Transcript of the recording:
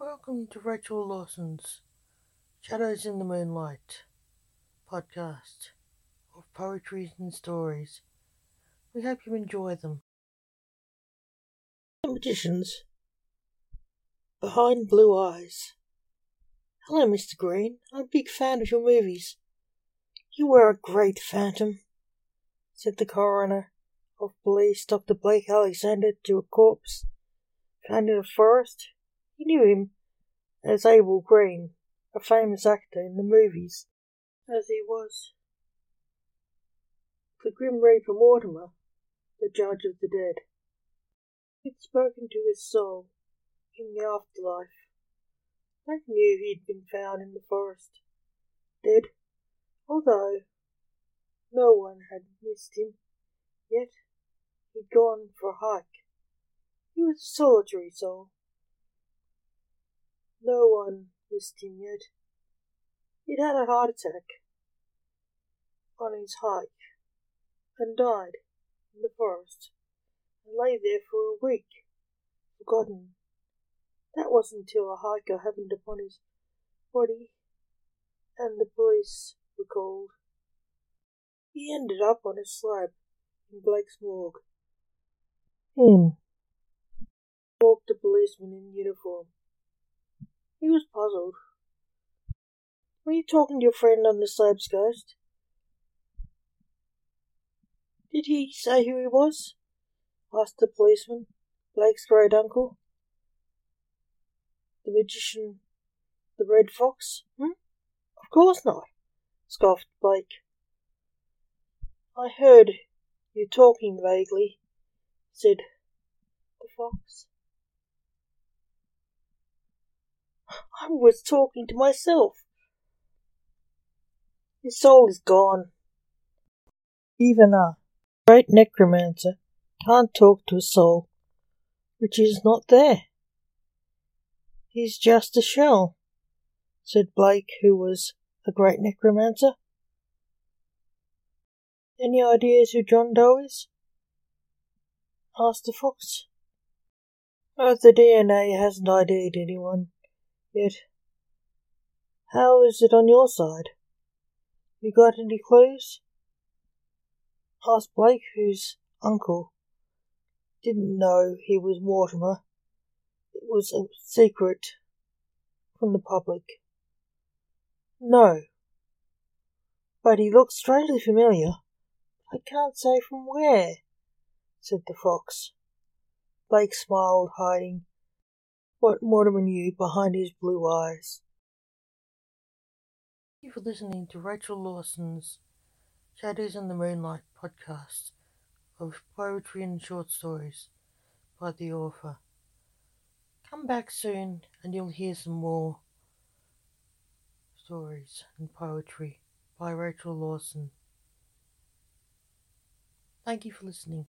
Welcome to Rachel Lawson's Shadows in the Moonlight podcast of poetry and stories. We hope you enjoy them. The Magicians Behind Blue Eyes. Hello, Mr. Green. I'm a big fan of your movies. You were a great phantom, said the coroner of police, Dr. Blake Alexander, to a corpse found in a forest. He knew him as Abel Green, a famous actor in the movies, as he was the Grim Reaper Mortimer, the Judge of the Dead. He'd spoken to his soul in the afterlife. Blake knew he'd been found in the forest, dead, although no one had missed him, yet he'd gone for a hike. He was a solitary soul, no one missed him yet. He'd had a heart attack on his hike and died in the forest and lay there for a week, forgotten. That wasn't until a hiker happened upon his body and the police were called. He ended up on a slab in Blake's morgue. In walked a policeman in uniform. Puzzled. Were you talking to your friend on the slab's ghost? Did he say who he was? asked the policeman, Blake's great uncle. The magician, the red fox? Hmm? Of course not, scoffed Blake. I heard you talking vaguely, said the fox. I was talking to myself. His soul is gone. Even a great necromancer can't talk to a soul which is not there. He's just a shell, said Blake, who was a great necromancer. Any ideas who John Doe is? asked the fox. Oh, the DNA hasn't ID'd anyone. Yet, how is it on your side? You got any clues? asked Blake, whose uncle didn't know he was Mortimer. It was a secret from the public. No. But he looks strangely familiar. I can't say from where, said the fox. Blake smiled, hiding what Mortimer knew behind his blue eyes. Thank you for listening to Rachel Lawson's Shadows in the Moonlight podcast of poetry and short stories by the author. Come back soon and you'll hear some more stories and poetry by Rachel Lawson. Thank you for listening.